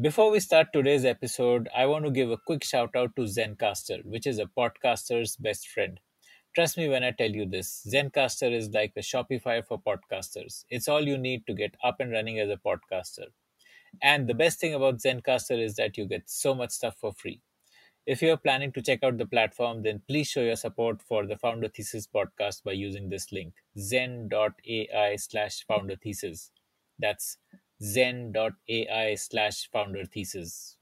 Before we start today's episode, I want to give a quick shout out to Zencastr, which is a podcaster's best friend. Trust me when I tell you this Zencastr is like a Shopify for podcasters. It's all you need to get up and running as a podcaster. And the best thing about Zencastr is that you get so much stuff for free. If you're planning to check out the platform, then please show your support for the Founder Thesis podcast by using this link zen.ai slash founder thesis. That's zen.ai slash founder thesis.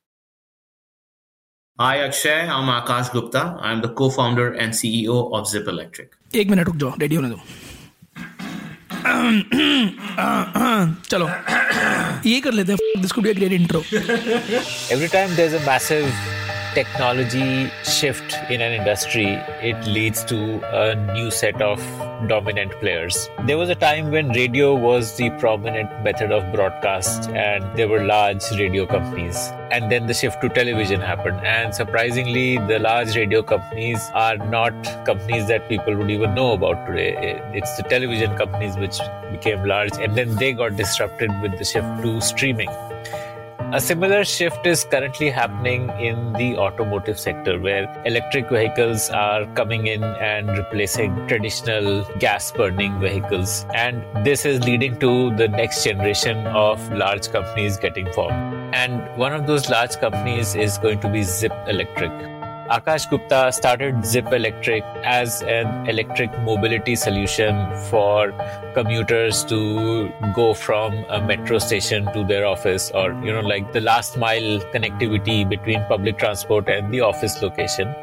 Hi Akshay, I'm Akash Gupta. I'm the co-founder and CEO of Zip Electric. एक minute रुक जाओ ready होने दो चलो ये कर लेते हैं this could be a great intro Every time there's a massive technology shift in an industry, it leads to a new set of dominant players. There was a time when radio was the prominent method of broadcast, and there were large radio companies. And then the shift to television happened. And surprisingly, the large radio companies are not companies that people would even know about today. It's the television companies which became large, and then they got disrupted with the shift to streaming. A similar shift is currently happening in the automotive sector where electric vehicles are coming in and replacing traditional gas burning vehicles. And this is leading to the next generation of large companies getting formed. And one of those large companies is going to be Zypp Electric. Akash Gupta started Zypp Electric as an electric mobility solution for commuters to go from a metro station to their office or, you know, like the last mile connectivity between public transport and the office location.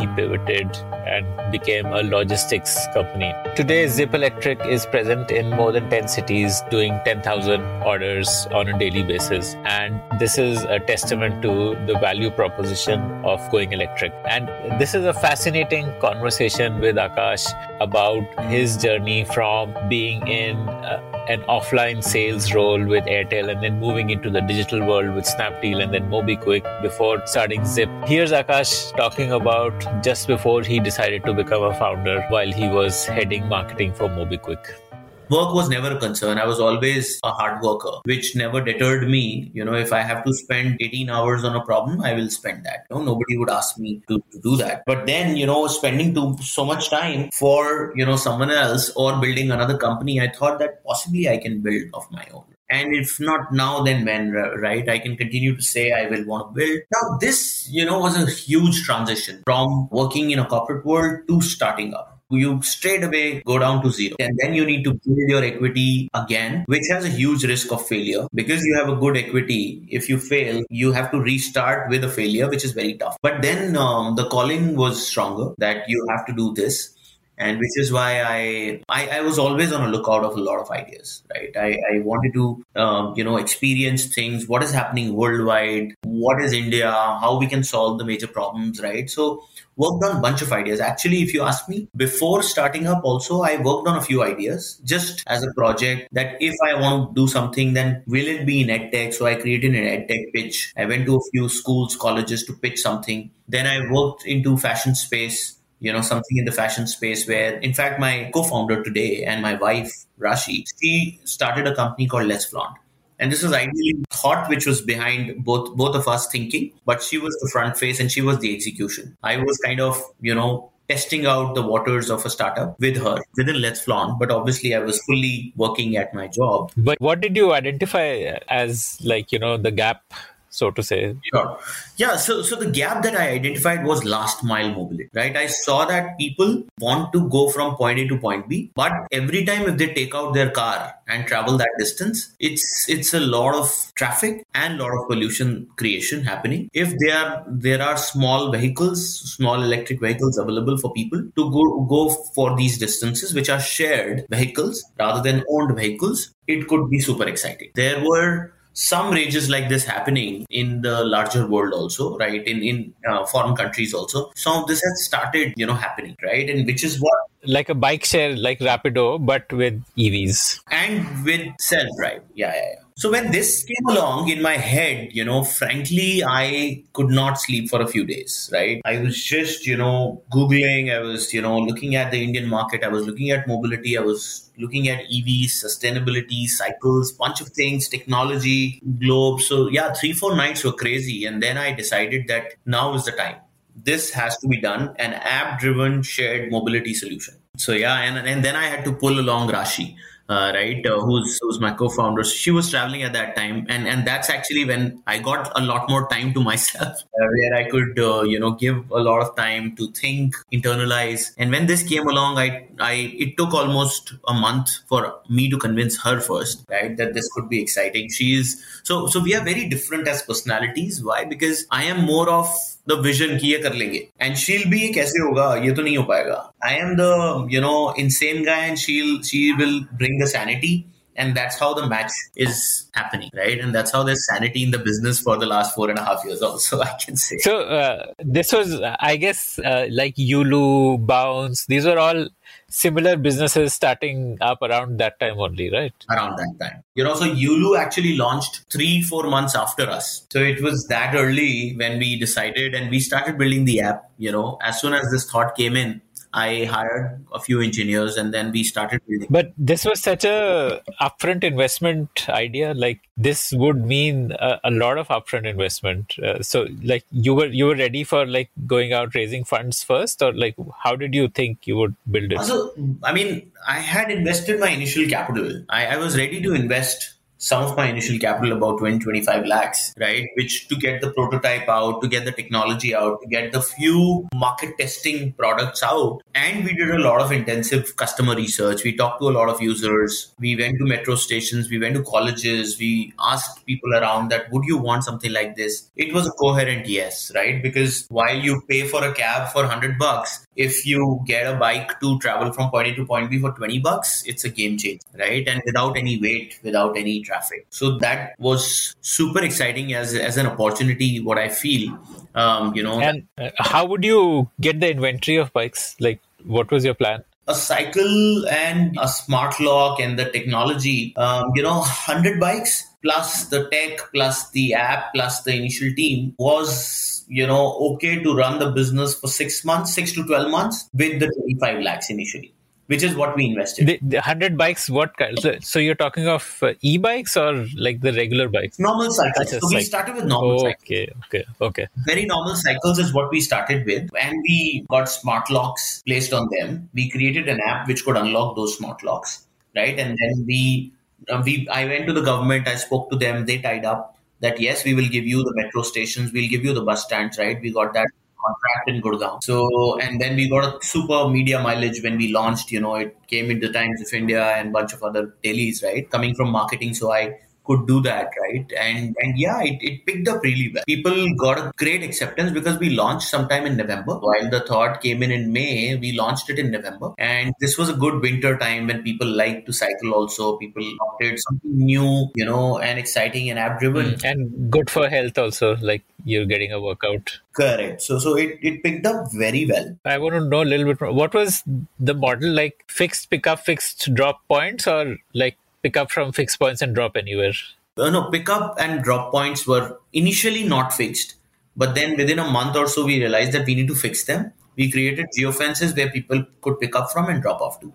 He pivoted and became a logistics company. Today, Zypp Electric is present in more than 10 cities, doing 10,000 orders on a daily basis. And this is a testament to the value proposition of going electric. And this is a fascinating conversation with Akash about his journey from being in uh, an offline sales role with Airtel and then moving into the digital world with Snapdeal and then MobiKwik before starting Zypp. Here's Akash talking about just before he decided to become a founder while he was heading marketing for MobiKwik work was never a concern. I was always a hard worker, which never deterred me. You know, if I have to spend 18 hours on a problem, I will spend that. You know, nobody would ask me to, to do that. But then, you know, spending too, so much time for, you know, someone else or building another company, I thought that possibly I can build of my own. And if not now, then when, right? I can continue to say I will want to build. Now, this, you know, was a huge transition from working in a corporate world to starting up you straight away go down to zero. And then you need to build your equity again, which has a huge risk of failure because you have a good equity. If you fail, you have to restart with a failure, which is very tough. But then um, the calling was stronger that you have to do this and which is why I, I, I was always on a lookout of a lot of ideas right? I, I wanted to um, you know experience things what is happening worldwide what is india how we can solve the major problems right? So worked on a bunch of ideas. Actually if you ask me before starting up also i worked on a few ideas just as a project that if i want to do something then will it be in edtech? So i created an edtech pitch. I went to a few schools colleges to pitch something. Then i worked into fashion space you know something in the fashion space where in fact my co-founder today and my wife rashi she started a company called let's flaunt and this was ideally thought which was behind both both of us thinking but she was the front face and she was the execution. I was kind of you know testing out the waters of a startup with her within let's flaunt but obviously i was fully working at my job. But what did you identify as like you know the gap so to say. Sure. Yeah. So, so the gap that I identified was last mile mobility, right? I saw that people want to go from point A to point B, but every time if they take out their car and travel that distance, it's it's a lot of traffic and lot of pollution creation happening. If there are there are small vehicles, small electric vehicles available for people to go go for these distances, which are shared vehicles rather than owned vehicles, it could be super exciting. There were some ranges like this happening in the larger world also right? In in uh, foreign countries also. Some of this has started you know happening right? And which is what like a bike share like rapido but with evs and with self drive yeah yeah yeah So when this came along in my head, you know, frankly, I could not sleep for a few days, right? I was just, you know, Googling, I was, you know, looking at the Indian market, I was looking at mobility, I was looking at EVs, sustainability, cycles, bunch of things, technology, globe. So yeah, three, four nights were crazy. And then I decided that now is the time. This has to be done, an app driven shared mobility solution. So yeah, and, and then I had to pull along Rashi uh, right? Uh, who's who's my co-founder? She was traveling at that time, and and that's actually when I got a lot more time to myself, uh, where I could uh, you know give a lot of time to think, internalize. And when this came along, I I it took almost a month for me to convince her first, right, that this could be exciting. She's so so we are very different as personalities. Why? Because I am more of the vision की ये कर लेंगे and she'll भी कैसे होगा ये तो नहीं हो पाएगा I am the you know insane guy and she'll she will bring the sanity and that's how the match is happening right and that's how there's sanity in the business for the last four and a half years also i can say so uh, this was i guess uh, like yulu bounce these were all similar businesses starting up around that time only, right? Around that time. You know, so Yulu actually launched three, four months after us. So it was that early when we decided and we started building the app. You know, as soon as this thought came in, I hired a few engineers and then we started building. But this was such a upfront investment idea. Like this would mean a, a lot of upfront investment. Uh, so like you were you were ready for like going out raising funds first, or like how did you think you would build it? So I mean, I had invested my initial capital. I, I was ready to invest some of my initial capital about 20 25 lakhs right which to get the prototype out to get the technology out to get the few market testing products out. And we did a lot of intensive customer research. We talked to a lot of users. We went to metro stations. We went to colleges. We asked people around that would you want something like this? It was a coherent yes right? Because while you pay for a cab for 100 bucks if you get a bike to travel from point A to point B for 20 bucks, it's a game changer, right? And without any weight without any traffic. So that was super exciting as, as an opportunity, what I feel. Um, you know. And uh, how would you get the inventory of bikes? Like, what was your plan? a cycle and a smart lock and the technology, um, you know, 100 bikes plus the tech plus the app plus the initial team was you know okay to run the business for six months six to 12 months with the 25 lakhs initially which is what we invested the, the 100 bikes what kind so, so you're talking of uh, e-bikes or like the regular bikes? Normal cycles. So we started with normal okay, cycles. Okay, okay okay. Very normal cycles is what we started with. And we got smart locks placed on them. We created an app which could unlock those smart locks right? And then we uh, we I went to the government I spoke to them. They tied up that yes, we will give you the metro stations, we'll give you the bus stands, right? We got that contract in Gurgaon. So, and then we got a super media mileage when we launched, you know, it came in the Times of India and bunch of other dailies, right? Coming from marketing. So I could do that, right? And and yeah, it, it picked up really well. People got a great acceptance because we launched sometime in November. While the thought came in in May, we launched it in November. And this was a good winter time when people like to cycle also. People wanted something new, you know, and exciting and app driven. Mm, and good for health also, like you're getting a workout. Correct. So so it, it picked up very well. I want to know a little bit more. What was the model like fixed pickup, fixed drop points or like pick up from fixed points and drop anywhere? Uh, no, pickup and drop points were initially not fixed, but then within a month or so, we realized that we need to fix them. We created geofences where people could pick up from and drop off to.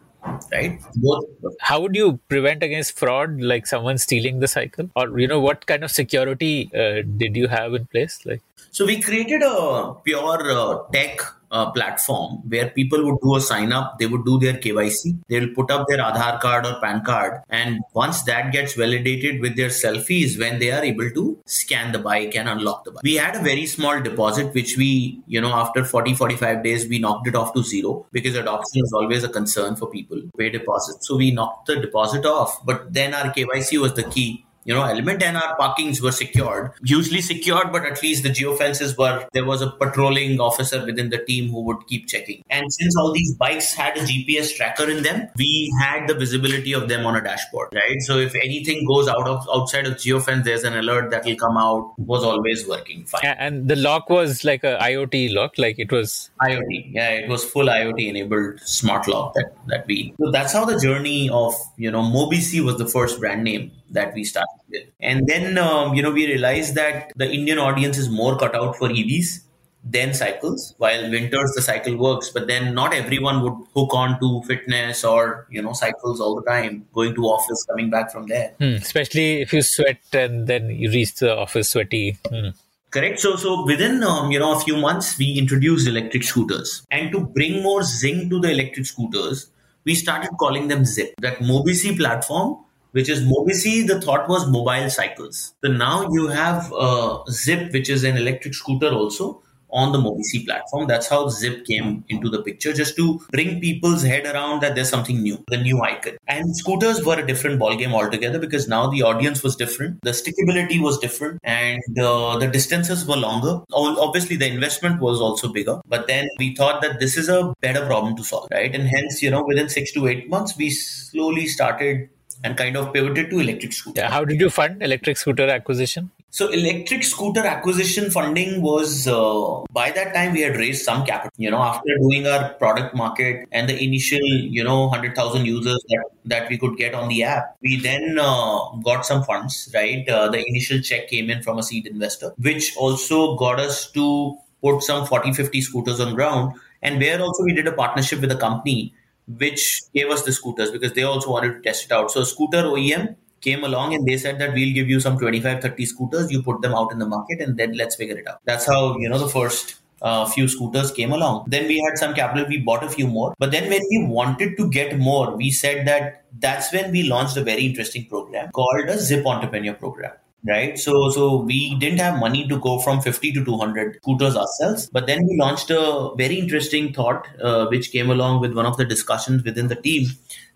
Right. Both. How would you prevent against fraud, like someone stealing the cycle, or you know, what kind of security uh, did you have in place? Like, so we created a pure uh, tech uh, platform where people would do a sign up, they would do their KYC, they'll put up their Aadhaar card or PAN card, and once that gets validated with their selfies, when they are able to scan the bike and unlock the bike. We had a very small deposit, which we, you know, after 40, 45 days, we knocked it off to zero because adoption is always a concern for people pay deposits. So we knocked the deposit off, but then our KYC was the key you know element and our parkings were secured usually secured but at least the geofences were there was a patrolling officer within the team who would keep checking. And since all these bikes had a gps tracker in them we had the visibility of them on a dashboard right? So if anything goes out of outside of geofence there's an alert that will come out was always working fine. And the lock was like a iot lock like it was iot yeah it was full iot enabled smart lock that that we so that's how the journey of you know Mobycy was the first brand name that we started with. And then, um, you know, we realized that the Indian audience is more cut out for EVs than cycles. While winters the cycle works, but then not everyone would hook on to fitness or you know cycles all the time, going to office, coming back from there. Hmm. Especially if you sweat and then you reach the office sweaty. Hmm. Correct. So, so within um, you know a few months, we introduced electric scooters, and to bring more zing to the electric scooters, we started calling them Zypp. That Mobycy platform which is Mobycy, the thought was mobile cycles. So now you have uh, Zypp, which is an electric scooter also, on the Mobycy platform. That's how Zypp came into the picture, just to bring people's head around that there's something new, the new icon. And scooters were a different ballgame altogether because now the audience was different, the stickability was different, and uh, the distances were longer. Obviously, the investment was also bigger, but then we thought that this is a better problem to solve, right? And hence, you know, within six to eight months, we slowly started and kind of pivoted to electric scooter. Yeah, how did you fund electric scooter acquisition? So electric scooter acquisition funding was uh, by that time we had raised some capital. You know, after doing our product market and the initial you know hundred thousand users that, that we could get on the app, we then uh, got some funds. Right, uh, the initial check came in from a seed investor, which also got us to put some 40, 50 scooters on ground. And where also we did a partnership with a company which gave us the scooters because they also wanted to test it out. So scooter OEM came along and they said that we'll give you some 25 30 scooters. You put them out in the market and then let's figure it out. That's how you know the first uh, few scooters came along. Then we had some capital. We bought a few more. But then when we wanted to get more we said that that's when we launched a very interesting program called a Zypp entrepreneur program right? So so we didn't have money to go from 50 to 200 scooters ourselves but then we launched a very interesting thought uh, which came along with one of the discussions within the team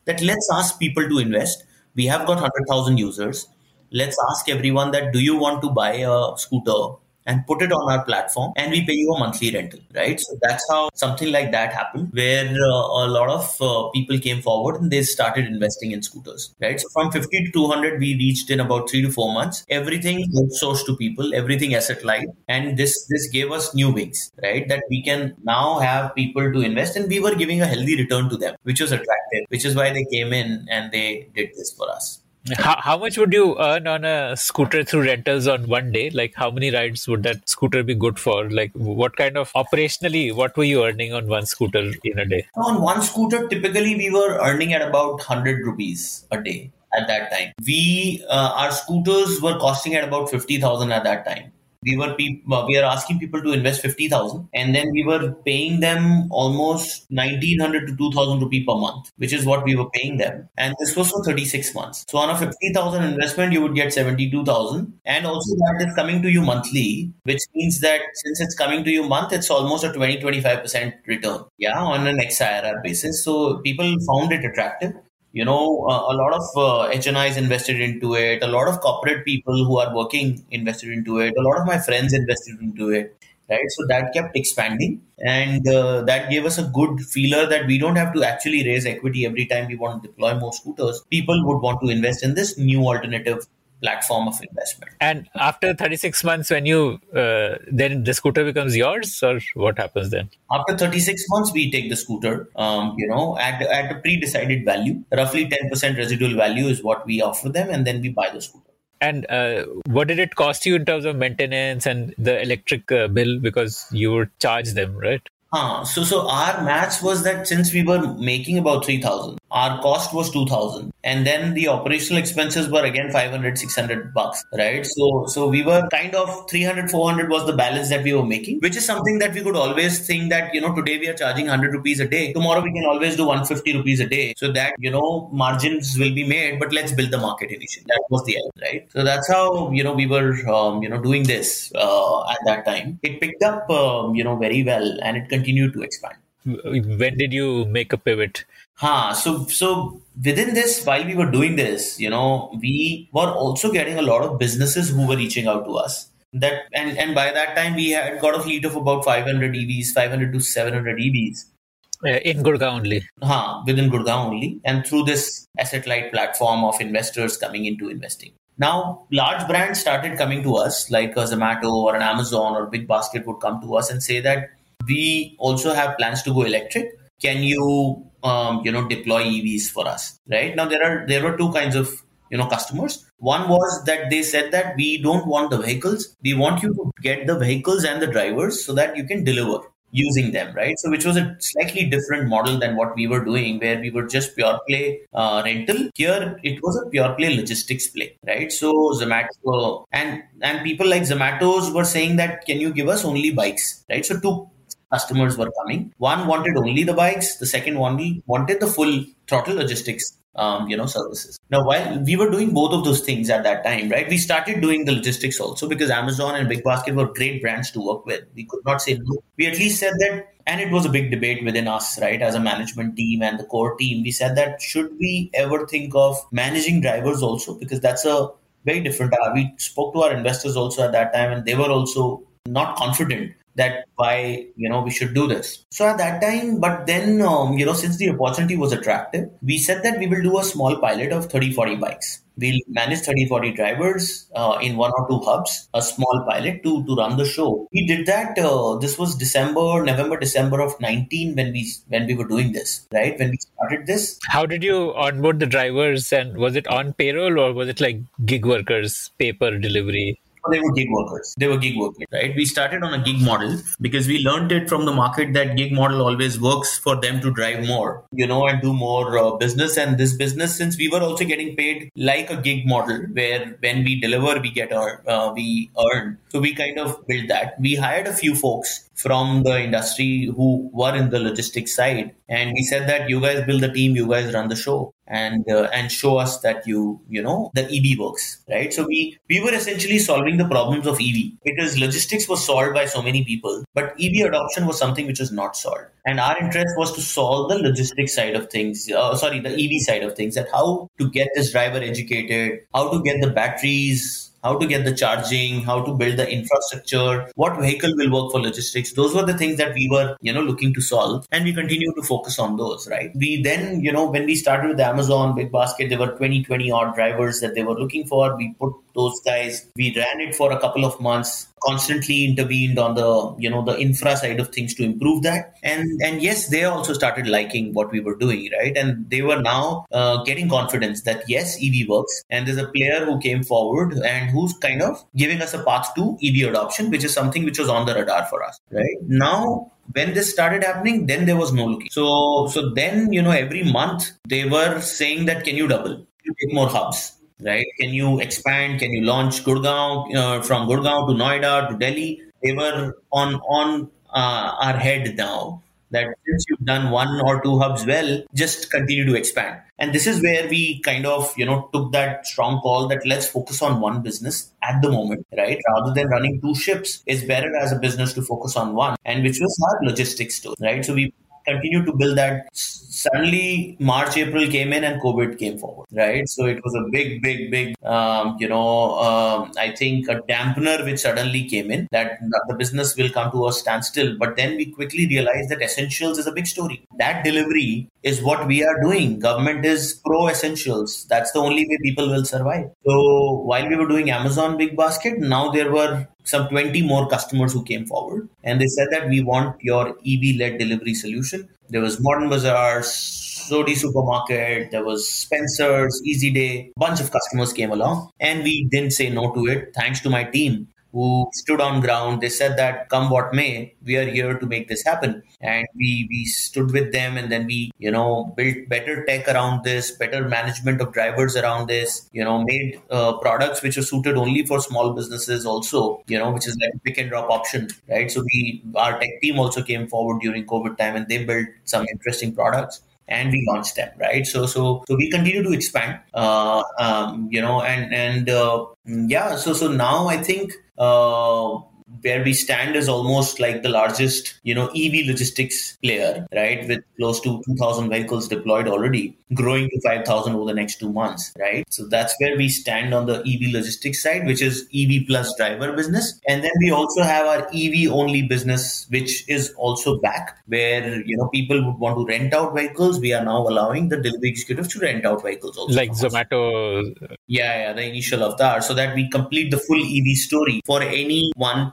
that let's ask people to invest. We have got 100000 users. Let's ask everyone that do you want to buy a scooter and put it on our platform and we pay you a monthly rental right? So that's how something like that happened where uh, a lot of uh, people came forward and they started investing in scooters right? So from 50 to 200 we reached in about 3 to 4 months. Everything outsourced to people everything asset light and this this gave us new wings right? That we can now have people to invest and we were giving a healthy return to them which was attractive which is why they came in and they did this for us how, how much would you earn on a scooter through rentals on one day? Like, how many rides would that scooter be good for? Like, what kind of operationally, what were you earning on one scooter in a day? On one scooter, typically we were earning at about 100 rupees a day at that time. We, uh, our scooters were costing at about 50,000 at that time we were pe- uh, we are asking people to invest 50000 and then we were paying them almost 1900 to 2000 rupee per month which is what we were paying them. And this was for 36 months. So on a 50000 investment you would get 72000 and also that is coming to you monthly which means that since it's coming to you month it's almost a 20 25% return. Yeah on an xirr basis. So people found it attractive you know uh, a lot of uh, hnis invested into it. A lot of corporate people who are working invested into it. A lot of my friends invested into it right? So that kept expanding. And uh, that gave us a good feeler that we don't have to actually raise equity every time we want to deploy more scooters. People would want to invest in this new alternative platform of investment. And after 36 months, when you uh, then the scooter becomes yours, or what happens then? After 36 months, we take the scooter, um, you know, at, at a pre-decided value. Roughly 10% residual value is what we offer them, and then we buy the scooter. And uh, what did it cost you in terms of maintenance and the electric uh, bill? Because you would charge them, right? So so our maths was that since we were making about 3000 our cost was 2000 and then the operational expenses were again 500 600 bucks right? So so we were kind of 300 400 was the balance that we were making which is something that we could always think that you know today we are charging 100 rupees a day. Tomorrow we can always do 150 rupees a day so that you know margins will be made but let's build the market initially. That was the end right? So that's how you know we were um, you know doing this uh, at that time. It picked up um, you know very well and it continued to expand when did you make a pivot Huh. So, so within this, while we were doing this, you know, we were also getting a lot of businesses who were reaching out to us. That and and by that time, we had got a fleet of about 500 EVs, 500 to 700 EVs. Uh, in Gurgaon only. Huh, within Gurgaon only, and through this asset light platform of investors coming into investing. Now, large brands started coming to us, like a Zomato or an Amazon or Big Basket would come to us and say that we also have plans to go electric. Can you um, you know deploy evs for us right now there are there were two kinds of you know customers. One was that they said that we don't want the vehicles, we want you to get the vehicles and the drivers so that you can deliver using them, right? So, which was a slightly different model than what we were doing, where we were just pure play uh, rental. Here, it was a pure play logistics play, right? So, Zomato and and people like Zomato's were saying that, can you give us only bikes, right? So, two customers were coming. One wanted only the bikes. The second one wanted the full throttle logistics um, you know services now while we were doing both of those things at that time right we started doing the logistics also because amazon and big basket were great brands to work with we could not say no we at least said that and it was a big debate within us right as a management team and the core team we said that should we ever think of managing drivers also because that's a very different uh, we spoke to our investors also at that time and they were also not confident that why you know we should do this. So at that time but then um, you know since the opportunity was attractive we said that we will do a small pilot of 30 40 bikes. We'll manage 30 40 drivers uh, in one or two hubs a small pilot to to run the show. We did that uh, this was december november december of 19 when we when we were doing this right? When we started this. How did you onboard the drivers and was it on payroll or was it like gig workers paper delivery they were gig workers. They were gig workers, right? We started on a gig model because we learned it from the market that gig model always works for them to drive more, you know, and do more uh, business. And this business, since we were also getting paid like a gig model, where when we deliver, we get our uh, we earn. So we kind of built that. We hired a few folks from the industry who were in the logistics side and we said that you guys build the team you guys run the show and uh, and show us that you you know the ev works right? So we we were essentially solving the problems of ev because logistics was solved by so many people but ev adoption was something which was not solved. And our interest was to solve the logistics side of things uh, sorry the ev side of things that how to get this driver educated how to get the batteries how to get the charging, how to build the infrastructure, what vehicle will work for logistics. Those were the things that we were, you know, looking to solve. And we continue to focus on those, right? We then, you know, when we started with Amazon, Big Basket, there were 20, 20 odd drivers that they were looking for. We put those guys. We ran it for a couple of months, constantly intervened on the, you know, the infra side of things to improve that. And and yes, they also started liking what we were doing, right? And they were now uh, getting confidence that yes, EV works. And there's a player who came forward and who's kind of giving us a path to EV adoption, which is something which was on the radar for us, right? Now when this started happening then there was no looking so so then you know every month they were saying that can you double you take more hubs right? Can you expand? Can you launch Gurgaon uh, from Gurgaon to Noida to Delhi? They were on on uh, our head now that since you've done one or two hubs well, just continue to expand. And this is where we kind of, you know, took that strong call that let's focus on one business at the moment, right? Rather than running two ships, it's better as a business to focus on one, and which was our logistics store, right? So we continue to build that suddenly March, April came in and COVID came forward, right? So it was a big, big, big, um, you know, um, I think a dampener which suddenly came in that the business will come to a standstill. But then we quickly realized that essentials is a big story. That delivery is what we are doing. Government is pro essentials. That's the only way people will survive. So while we were doing Amazon Big Basket, now there were some 20 more customers who came forward and they said that we want your EV led delivery solution. There was Modern Bazaar, Sodi Supermarket, there was Spencer's, Easy Day, bunch of customers came along and we didn't say no to it thanks to my team who stood on ground. They said that come what may, we are here to make this happen. And we we stood with them and then we, you know, built better tech around this, better management of drivers around this, you know, made uh, products which are suited only for small businesses also, you know, which is like pick and drop option, right? So we our tech team also came forward during COVID time and they built some interesting products and we launch them right? So so so we continue to expand uh, um, you know and and uh, yeah so so now i think uh, where we stand is almost like the largest, you know, EV logistics player, right? With close to 2,000 vehicles deployed already, growing to 5,000 over the next two months, right? So that's where we stand on the EV logistics side, which is EV plus driver business. And then we also have our EV only business, which is also back, where, you know, people would want to rent out vehicles. We are now allowing the delivery executives to rent out vehicles also. Like Zomato. Yeah, yeah, the initial avatar, so that we complete the full EV story for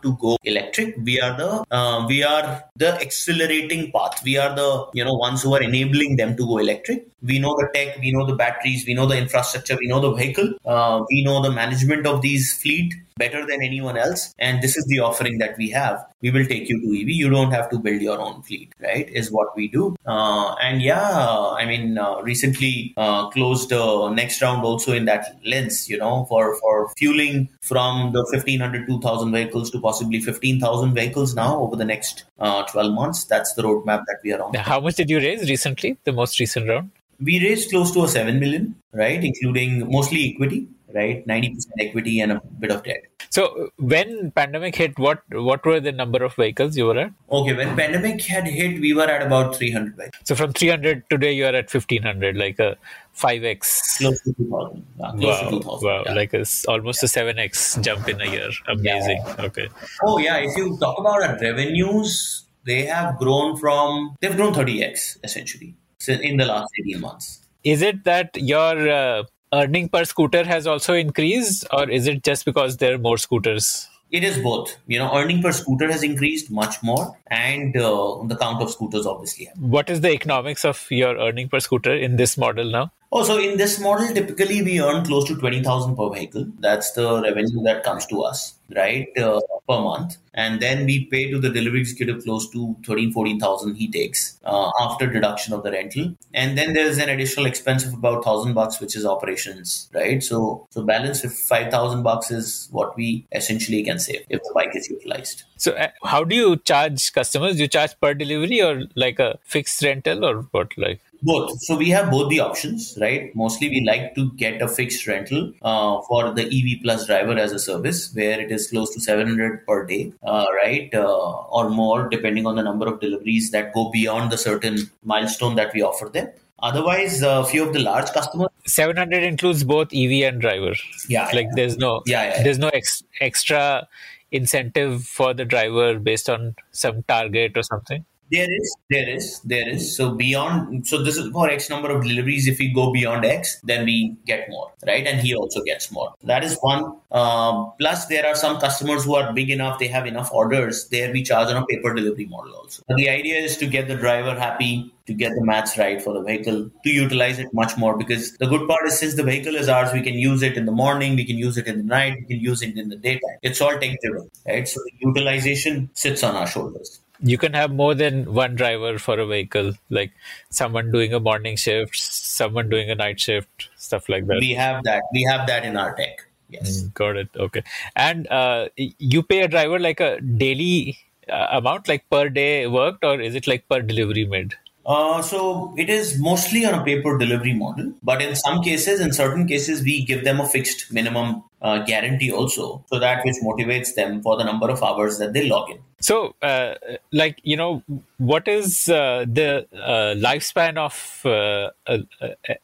to go electric. We are the uh, we are the accelerating path. We are the you know ones who are enabling them to go electric. We know the tech, we know the batteries, we know the infrastructure, we know the vehicle, uh, we know the management of these fleet better than anyone else. And this is the offering that we have. We will take you to EV. You don't have to build your own fleet, right? Is what we do. Uh, and yeah, I mean, uh, recently uh, closed uh, next round also in that lens, you know, for, for fueling from the 1500, 2000 vehicles to possibly 15,000 vehicles now over the next uh, 12 months. That's the roadmap that we are on. How much did you raise recently, the most recent round? we raised close to a 7 million right including mostly equity right? 90% equity and a bit of debt. So when pandemic hit what what were the number of vehicles you were at? Okay when pandemic had hit we were at about 300 vehicles. So from 300 today you are at 1500 like a 5x close to 2000 yeah, close wow, to 2000 wow yeah. like a, almost a 7x jump in a year. Amazing. Yeah. okay. Oh yeah if you talk about our revenues they have grown from they've grown 30x essentially in the last 18 months. Is it that your uh, earning per scooter has also increased, or is it just because there are more scooters? It is both. You know, earning per scooter has increased much more, and uh, the count of scooters obviously. What is the economics of your earning per scooter in this model now? Oh, so in this model, typically we earn close to 20,000 per vehicle. That's the revenue that comes to us, right, uh, per month. And then we pay to the delivery executive close to 13, 14,000 he takes uh, after deduction of the rental. And then there's an additional expense of about 1,000 bucks, which is operations, right? So, so balance of 5,000 bucks is what we essentially can save if the bike is utilized. So, uh, how do you charge customers? Do you charge per delivery or like a fixed rental or what? Like, both. So we have both the options right? Mostly we like to get a fixed rental uh, for the ev plus driver as a service where it is close to 700 per day uh, right? Uh, or more depending on the number of deliveries that go beyond the certain milestone that we offer them. Otherwise a few of the large customers 700 includes both ev and driver. Yeah like yeah. there's no yeah, yeah, there's no ex- extra incentive for the driver based on some target or something there is, there is, there is. So beyond, so this is for X number of deliveries. If we go beyond X, then we get more, right? And he also gets more. That is one. Uh, plus, there are some customers who are big enough; they have enough orders. There, we charge on a paper delivery model also. But the idea is to get the driver happy, to get the maths right for the vehicle, to utilize it much more. Because the good part is, since the vehicle is ours, we can use it in the morning, we can use it in the night, we can use it in the daytime. It's all tech driven, right? So the utilization sits on our shoulders you can have more than one driver for a vehicle like someone doing a morning shift someone doing a night shift stuff like that. We have that we have that in our tech yes. Mm, got it okay. And uh, you pay a driver like a daily uh, amount like per day worked or is it like per delivery made? Uh, so it is mostly on a paper delivery model, but in some cases, in certain cases, we give them a fixed minimum uh, guarantee also, so that which motivates them for the number of hours that they log in. So, uh, like you know, what is uh, the uh, lifespan of uh,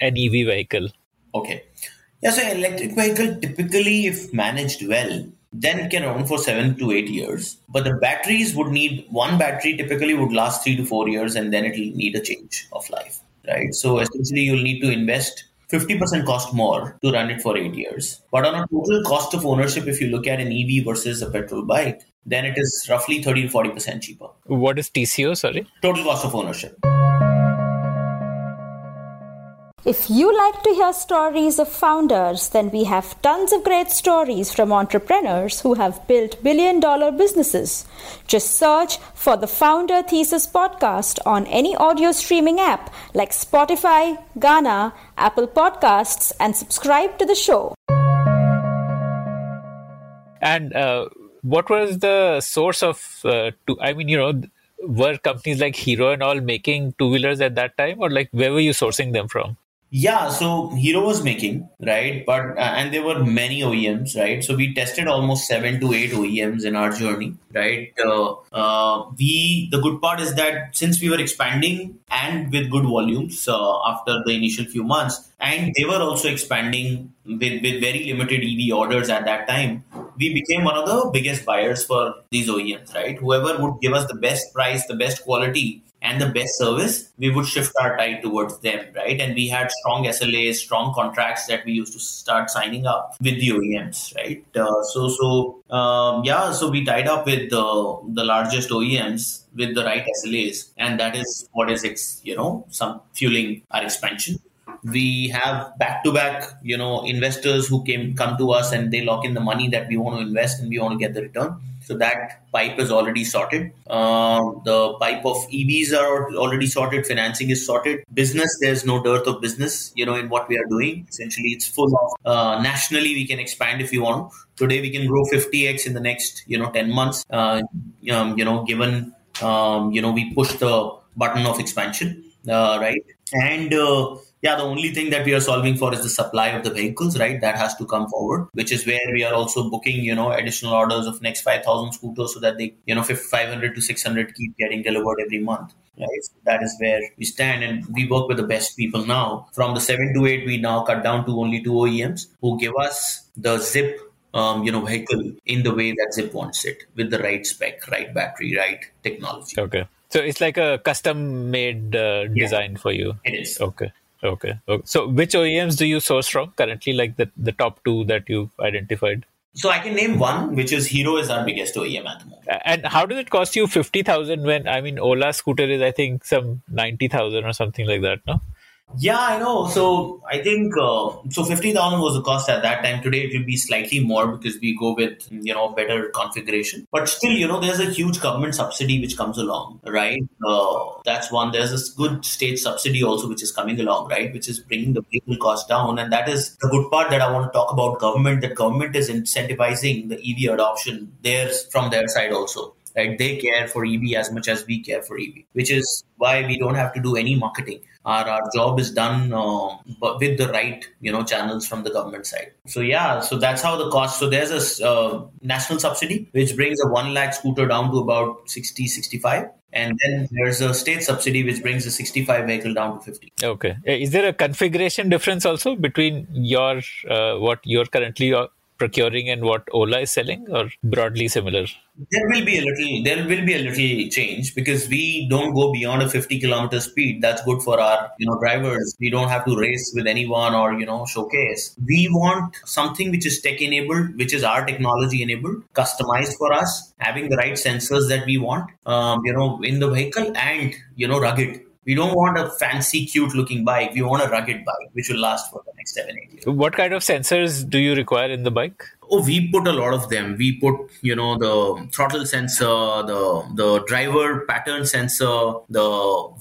an EV vehicle? Okay, yeah. So, electric vehicle typically, if managed well, then can run for seven to eight years. But the batteries would need one battery typically would last three to four years, and then it'll need a change of life, right? So essentially, you'll need to invest 50% cost more to run it for eight years. But on a total cost of ownership, if you look at an EV versus a petrol bike, then it is roughly 30 to 40% cheaper. What is TCO? Sorry, total cost of ownership. If you like to hear stories of founders, then we have tons of great stories from entrepreneurs who have built billion dollar businesses. Just search for the Founder Thesis podcast on any audio streaming app like Spotify, Gaana, Apple Podcasts, and subscribe to the show. And uh, what was the source of, uh, to, I mean, you know, were companies like Hero and all making two wheelers at that time, or like where were you sourcing them from? Yeah, so Hero was making, right? But, uh, and there were many OEMs, right? So we tested almost seven to eight OEMs in our journey, right? Uh, uh, we, the good part is that since we were expanding and with good volumes uh, after the initial few months, and they were also expanding with, with very limited EV orders at that time, we became one of the biggest buyers for these OEMs, right? Whoever would give us the best price, the best quality, and the best service, we would shift our tide towards them, right? And we had strong SLAs, strong contracts that we used to start signing up with the OEMs, right? Uh, so, so um, yeah, so we tied up with the the largest OEMs with the right SLAs, and that is what is you know some fueling our expansion we have back to back you know investors who came come to us and they lock in the money that we want to invest and we want to get the return so that pipe is already sorted. Uh, the pipe of evs are already sorted. Financing is sorted. Business there's no dearth of business you know in what we are doing. Essentially it's full of uh, nationally we can expand if we want. Today we can grow 50x in the next you know 10 months. Uh, um, you know given um, you know we push the button of expansion uh, right and uh, yeah, the only thing that we are solving for is the supply of the vehicles, right? That has to come forward, which is where we are also booking, you know, additional orders of next 5,000 scooters so that they, you know, 500 to 600 keep getting delivered every month. Right? So that is where we stand, and we work with the best people now. From the seven to eight, we now cut down to only two OEMs who give us the Zypp um, you know, vehicle in the way that Zypp wants it, with the right spec, right battery, right technology. Okay, so it's like a custom-made uh, design yeah, for you. It is. Okay. Okay. okay. So which OEMs do you source from currently, like the, the top two that you've identified? So I can name one, which is Hero is our biggest OEM at the moment. And how does it cost you 50,000 when, I mean, Ola scooter is, I think, some 90,000 or something like that, no? Yeah, I know. So I think uh, so. Fifty thousand was the cost at that time. Today it will be slightly more because we go with you know better configuration. But still, you know, there's a huge government subsidy which comes along, right? Uh, that's one. There's a good state subsidy also which is coming along, right? Which is bringing the vehicle cost down, and that is the good part that I want to talk about. Government that government is incentivizing the EV adoption. There's from their side also right? They care for EV as much as we care for EV, which is why we don't have to do any marketing. Our, our job is done uh, with the right you know channels from the government side. So yeah, so that's how the cost. So there's a uh, national subsidy which brings a one lakh scooter down to about 60, 65. And then there's a state subsidy which brings a 65 vehicle down to 50. Okay. Is there a configuration difference also between your uh, what you're currently uh, procuring and what Ola is selling, or broadly similar? There will be a little. There will be a little change because we don't go beyond a 50 kilometer speed. That's good for our you know drivers. We don't have to race with anyone or you know showcase. We want something which is tech enabled, which is our technology enabled, customized for us, having the right sensors that we want, um, you know, in the vehicle and you know rugged. We don't want a fancy, cute looking bike. We want a rugged bike which will last forever. 780. What kind of sensors do you require in the bike? Oh, we put a lot of them. We put, you know, the throttle sensor, the the driver pattern sensor, the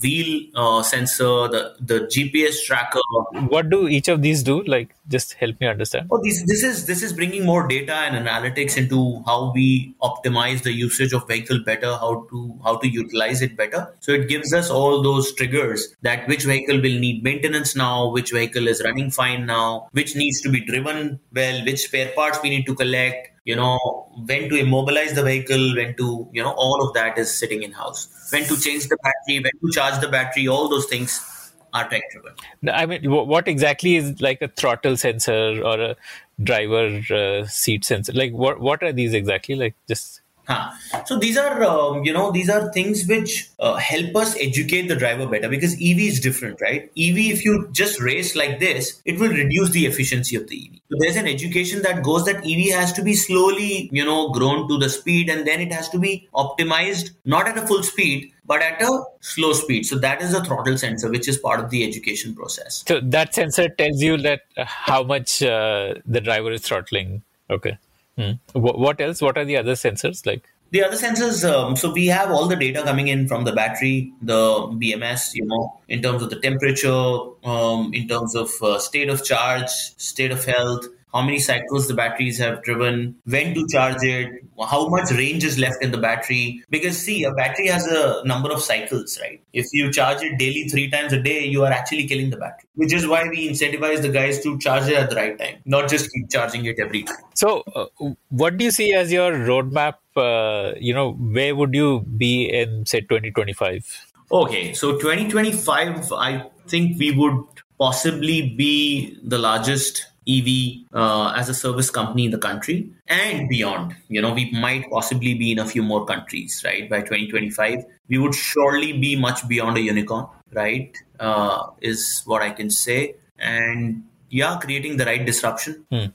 wheel uh, sensor, the the GPS tracker. What do each of these do? Like, just help me understand. Oh, this this is this is bringing more data and analytics into how we optimize the usage of vehicle better, how to how to utilize it better. So it gives us all those triggers that which vehicle will need maintenance now, which vehicle is running fine now, which needs to be driven well, which spare parts we need to collect, you know, when to immobilize the vehicle, when to, you know, all of that is sitting in house. When to change the battery, when to charge the battery, all those things are tech driven. I mean, what exactly is like a throttle sensor or a driver uh, seat sensor? Like, what what are these exactly? Like, just Huh. So these are, um, you know, these are things which uh, help us educate the driver better because EV is different, right? EV, if you just race like this, it will reduce the efficiency of the EV. So there's an education that goes that EV has to be slowly, you know, grown to the speed and then it has to be optimized, not at a full speed, but at a slow speed. So that is a throttle sensor, which is part of the education process. So that sensor tells you that uh, how much uh, the driver is throttling. Okay. Hmm. What else? What are the other sensors like? The other sensors, um, so we have all the data coming in from the battery, the BMS, you know, in terms of the temperature, um, in terms of uh, state of charge, state of health, how many cycles the batteries have driven, when to charge it, how much range is left in the battery. Because, see, a battery has a number of cycles, right? If you charge it daily three times a day, you are actually killing the battery, which is why we incentivize the guys to charge it at the right time, not just keep charging it every time. So, uh, what do you see as your roadmap? Uh, you know, where would you be in, say, 2025? Okay, so 2025, I think we would possibly be the largest EV uh, as a service company in the country and beyond. You know, we might possibly be in a few more countries, right? By 2025, we would surely be much beyond a unicorn, right? Uh, is what I can say. And yeah, creating the right disruption. Hmm.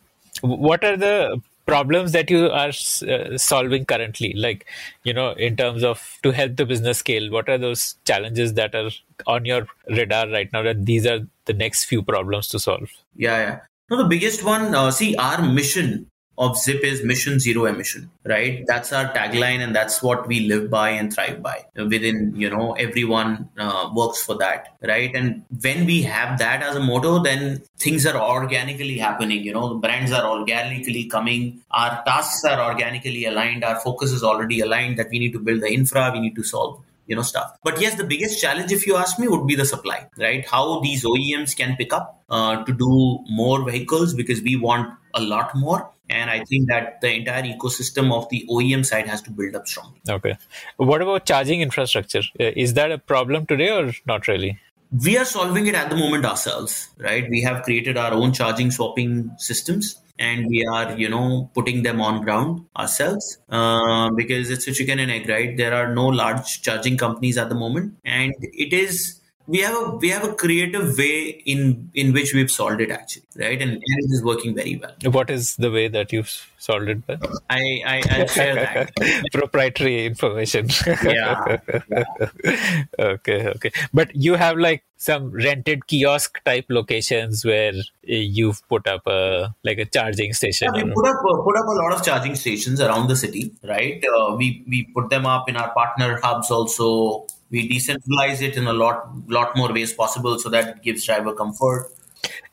What are the problems that you are uh, solving currently like you know in terms of to help the business scale what are those challenges that are on your radar right now that these are the next few problems to solve yeah yeah no, the biggest one, uh, see, our mission of Zypp is mission zero emission, right? That's our tagline, and that's what we live by and thrive by. Within, you know, everyone uh, works for that, right? And when we have that as a motto, then things are organically happening. You know, brands are organically coming, our tasks are organically aligned, our focus is already aligned that we need to build the infra, we need to solve you know stuff. But yes the biggest challenge if you ask me would be the supply right? How these oems can pick up uh, to do more vehicles because we want a lot more. And i think that the entire ecosystem of the oem side has to build up strongly. Okay. What about charging infrastructure? Uh, is that a problem today or not really? We are solving it at the moment ourselves right? We have created our own charging swapping systems and we are you know putting them on ground ourselves uh, because it's a chicken and egg right? There are no large charging companies at the moment. And it is we have a we have a creative way in in which we've solved it actually right? And, and it is working very well. What is the way that you've solved it by i i I'll share that. Proprietary information. Yeah, yeah. Okay okay. But you have like some rented kiosk type locations where you've put up a like a charging station. Yeah, we put up uh, put up a lot of charging stations around the city right? Uh, we we put them up in our partner hubs also we decentralize it in a lot lot more ways possible so that it gives driver comfort.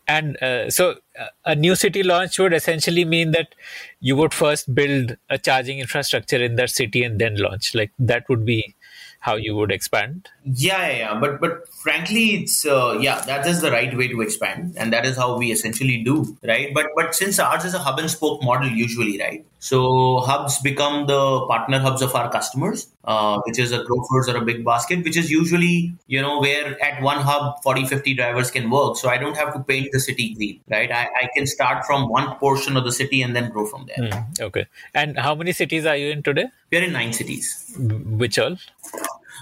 And uh, so uh, a new city launch would essentially mean that you would first build a charging infrastructure in that city and then launch. Like that would be how you would expand yeah yeah, yeah. but but frankly it's uh, yeah that is the right way to expand. And that is how we essentially do right? But but since ours is a hub and spoke model usually right? So hubs become the partner hubs of our customers uh, which is a Grofers or a BigBasket which is usually you know where at one hub 40 50 drivers can work. So i don't have to paint the city green right? I, I can start from one portion of the city and then grow from there. Mm, okay. And how many cities are you in today? We're in nine cities. Which all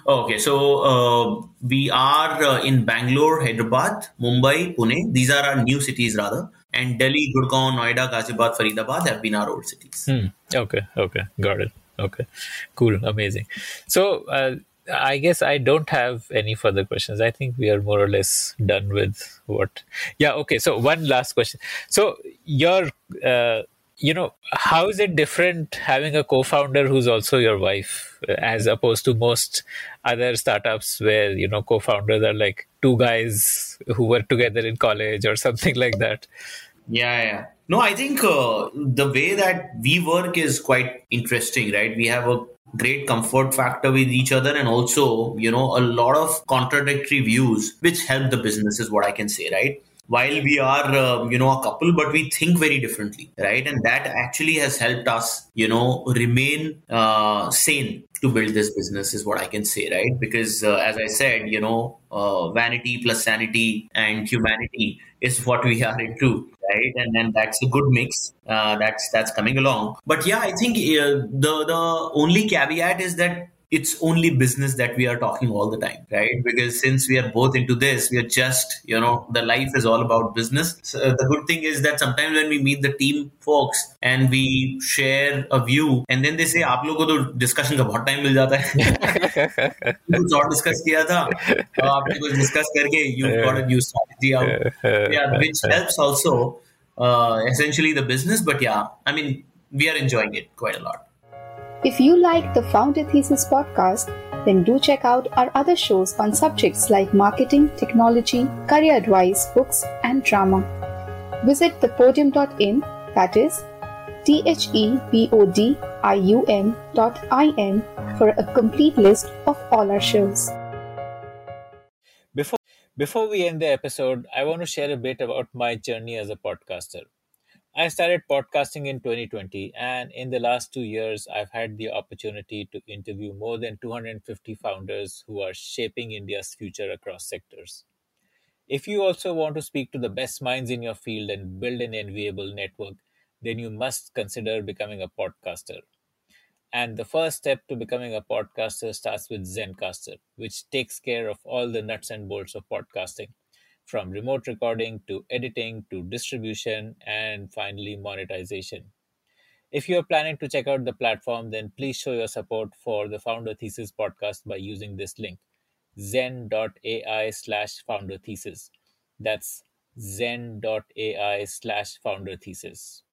Okay, so uh, we are uh, in Bangalore, Hyderabad, Mumbai, Pune. These are our new cities, rather. And Delhi, Gurgaon, Noida, Ghaziabad, Faridabad have been our old cities. Hmm. Okay, okay, got it. Okay, cool, amazing. So, uh, I guess I don't have any further questions. I think we are more or less done with what. Yeah, okay. So, one last question. So, your uh, you know how is it different having a co-founder who's also your wife as opposed to most other startups where you know co-founders are like two guys who were together in college or something like that? Yeah yeah. No i think uh, the way that we work is quite interesting right? We have a great comfort factor with each other and also you know a lot of contradictory views which help the business is what i can say right while we are uh, you know a couple but we think very differently right? And that actually has helped us you know remain uh, sane to build this business is what i can say right? Because uh, as i said you know uh, vanity plus sanity and humanity is what we are into right? And then that's a good mix. Uh, that's that's coming along. But yeah i think uh, the the only caveat is that it's only business that we are talking all the time right? Because since we are both into this we are just you know the life is all about business. So uh, the good thing is that sometimes when we meet the team folks and we share a view and then they say aap logo to discussion ka bahut time mil jata hai kuch aur discuss kiya tha aapne kuch discuss karke you got a new strategy out. Yeah which helps also uh, essentially the business but yeah i mean we are enjoying it quite a lot if you like the Founder Thesis podcast, then do check out our other shows on subjects like marketing, technology, career advice, books, and drama. Visit thepodium.in, that is T H E P O D I U M dot I N for a complete list of all our shows. Before, before we end the episode, I want to share a bit about my journey as a podcaster. I started podcasting in 2020, and in the last two years, I've had the opportunity to interview more than 250 founders who are shaping India's future across sectors. If you also want to speak to the best minds in your field and build an enviable network, then you must consider becoming a podcaster. And the first step to becoming a podcaster starts with Zencastr, which takes care of all the nuts and bolts of podcasting, from remote recording to editing to distribution and finally monetization. If you are planning to check out the platform, then please show your support for the Founder Thesis podcast by using this link zen.ai slash founder thesis. That's zen.ai slash founder thesis.